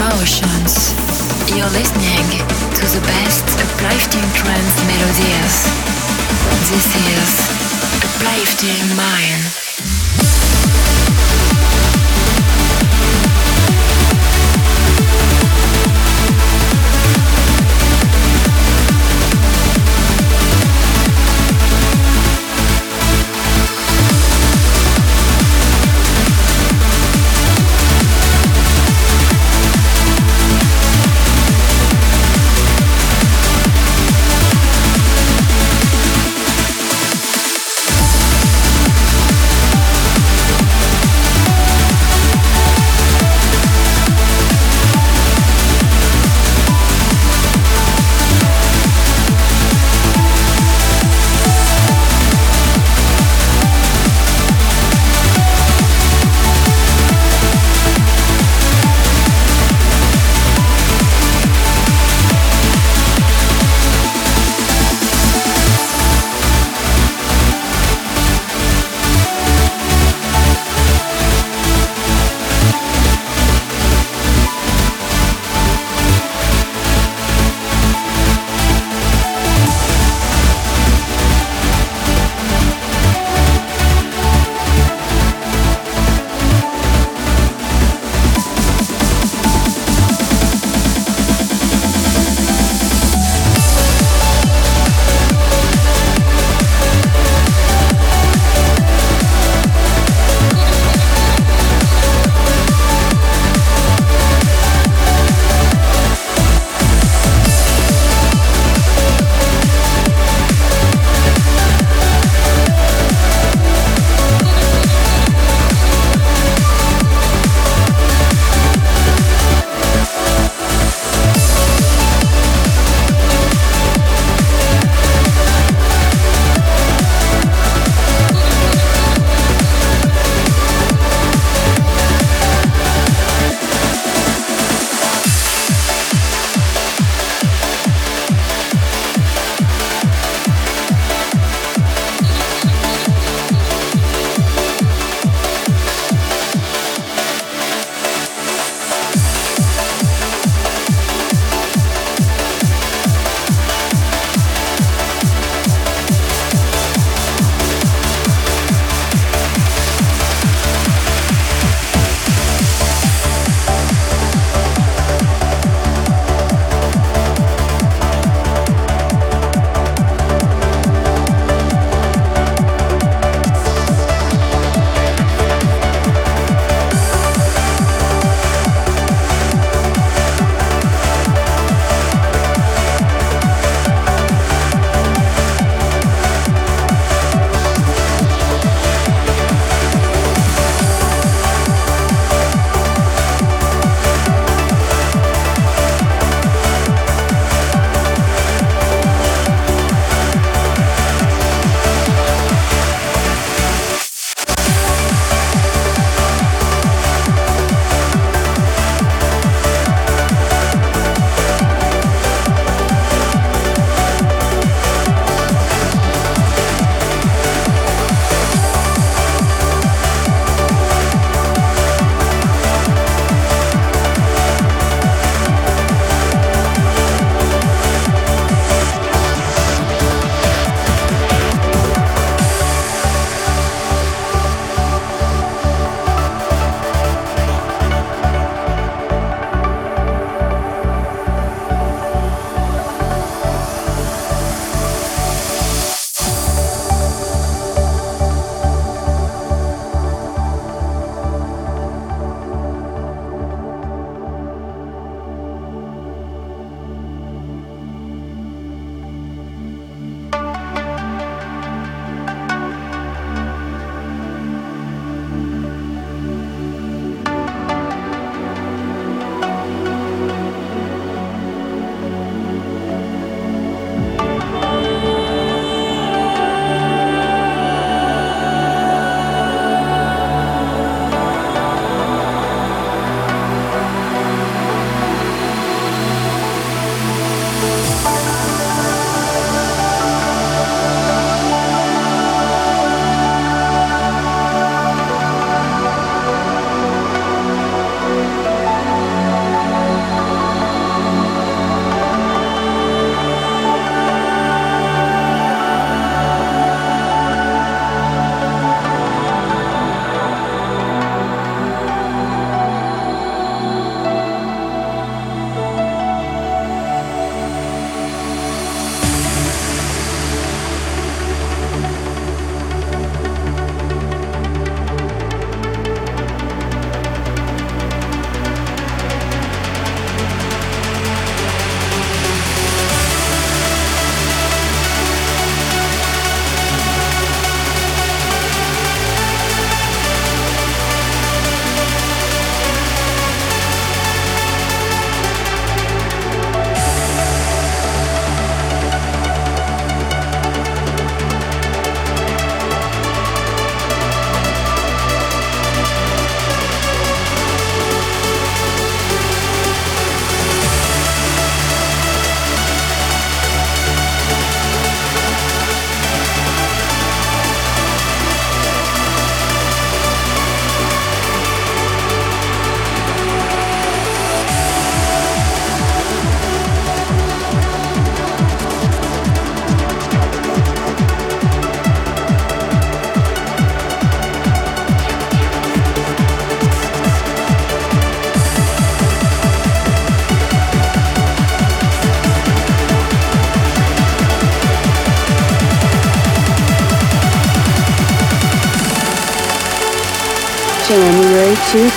Sessions. You're listening to the best uplifting trance melodies. This is Uplifting Mind.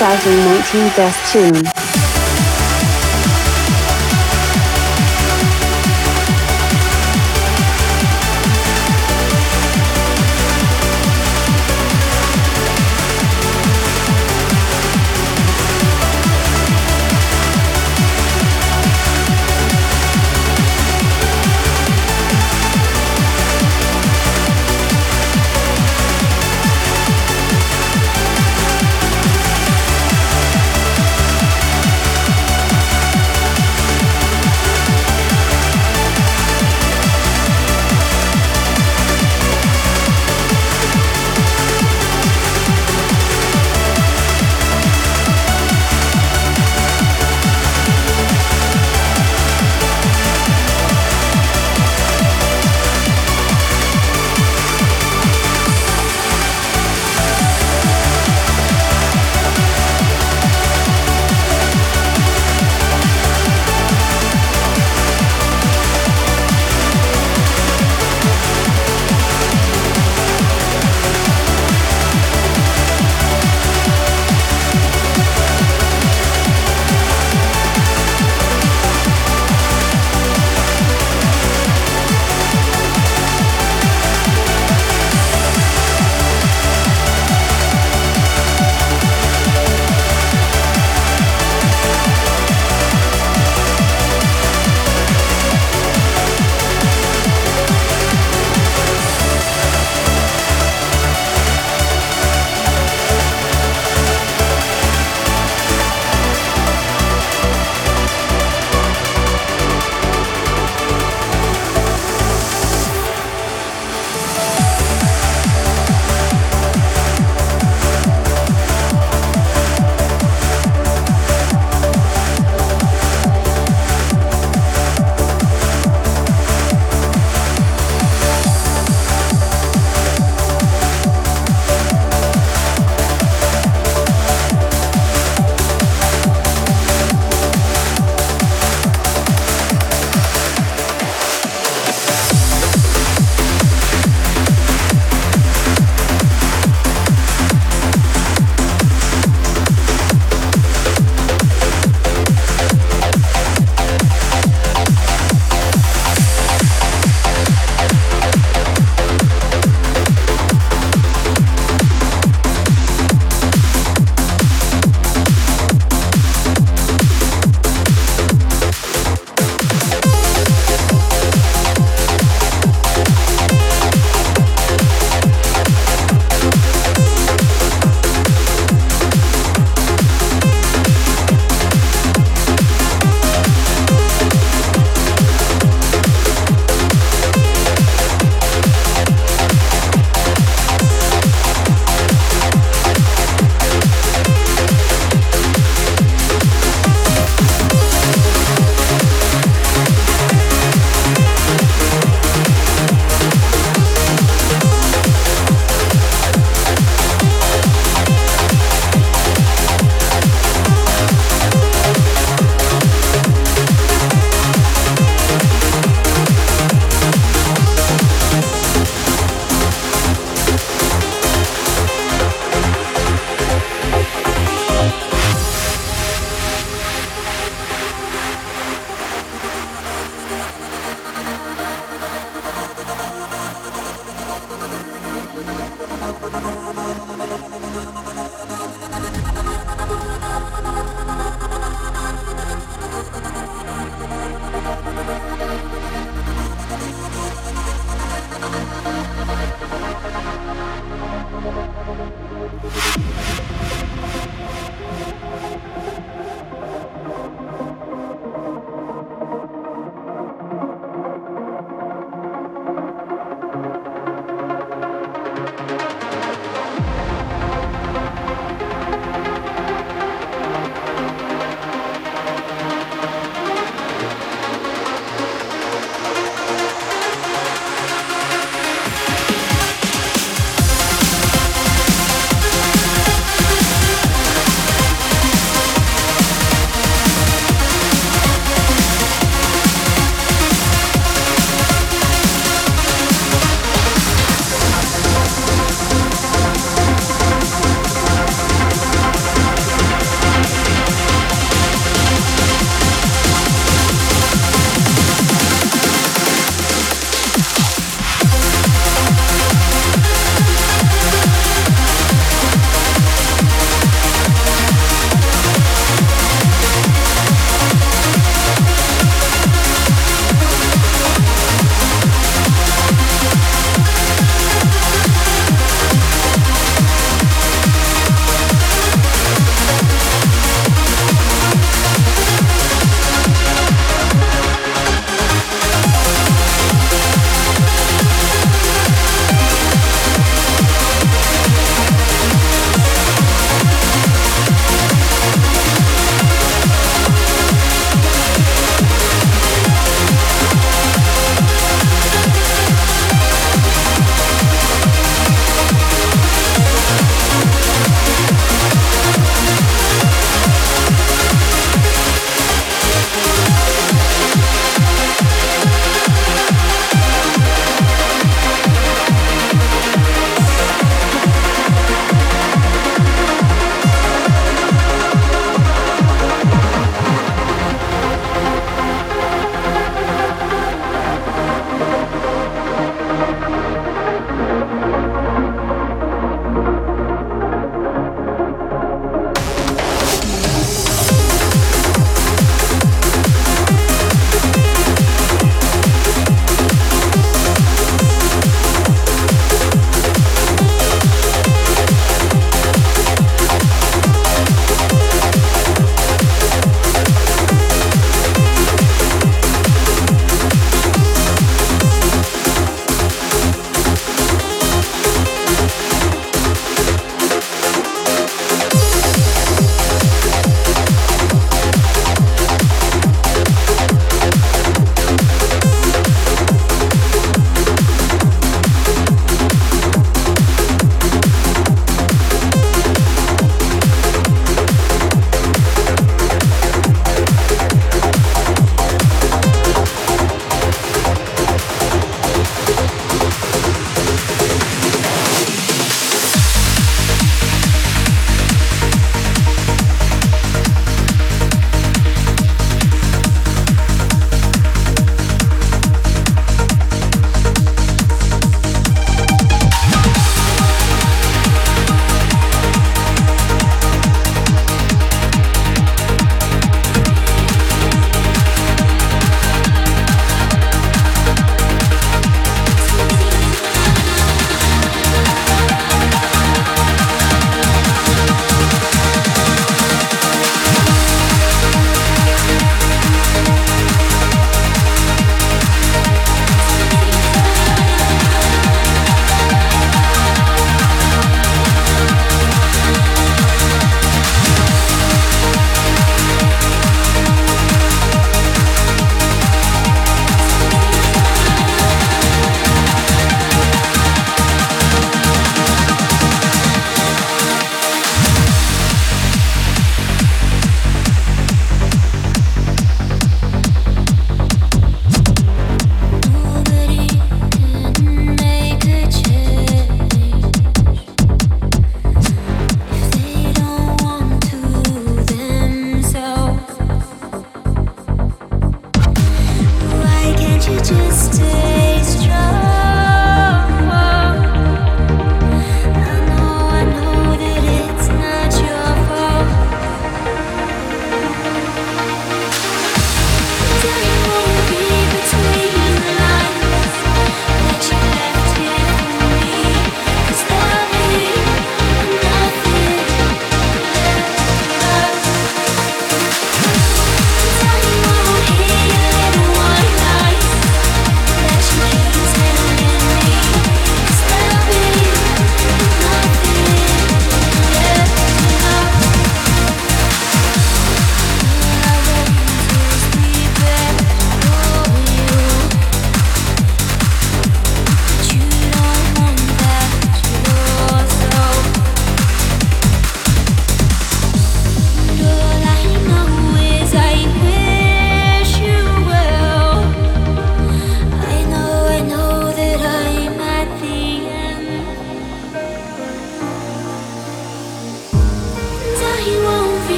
2019 Best Tune.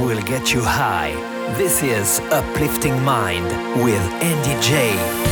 Will get you high. This is Uplifting Mind with Andy J.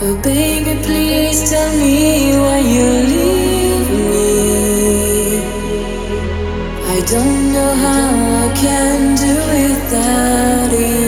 But baby, please tell me why you leave me. I don't know how I can do without you.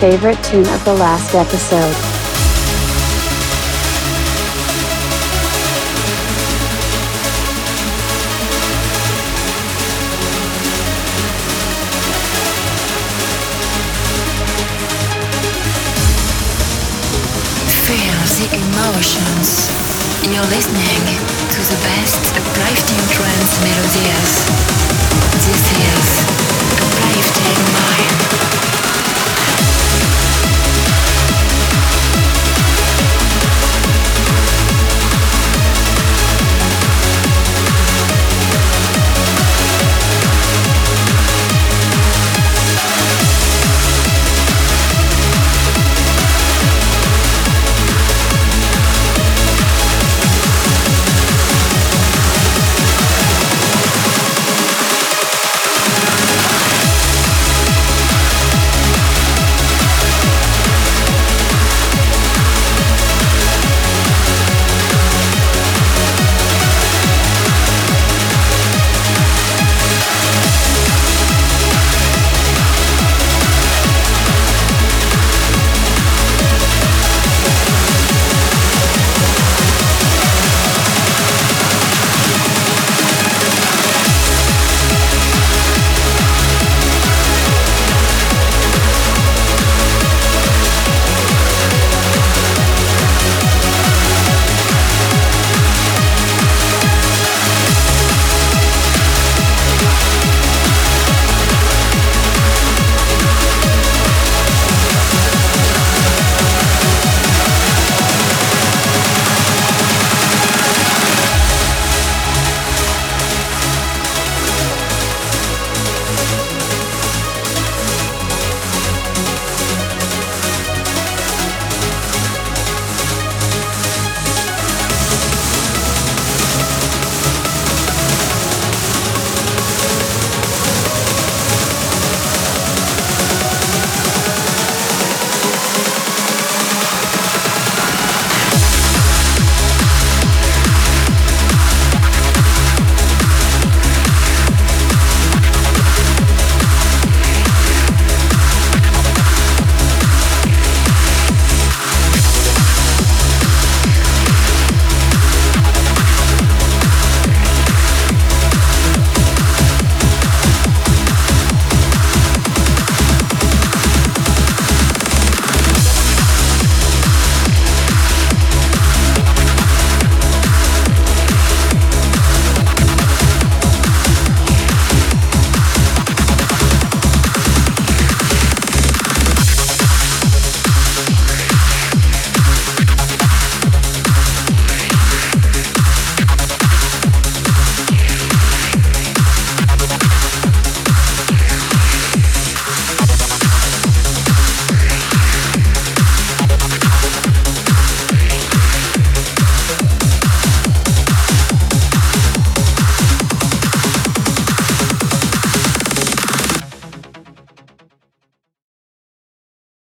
favorite tune of the last episode. Feel the emotions. You're listening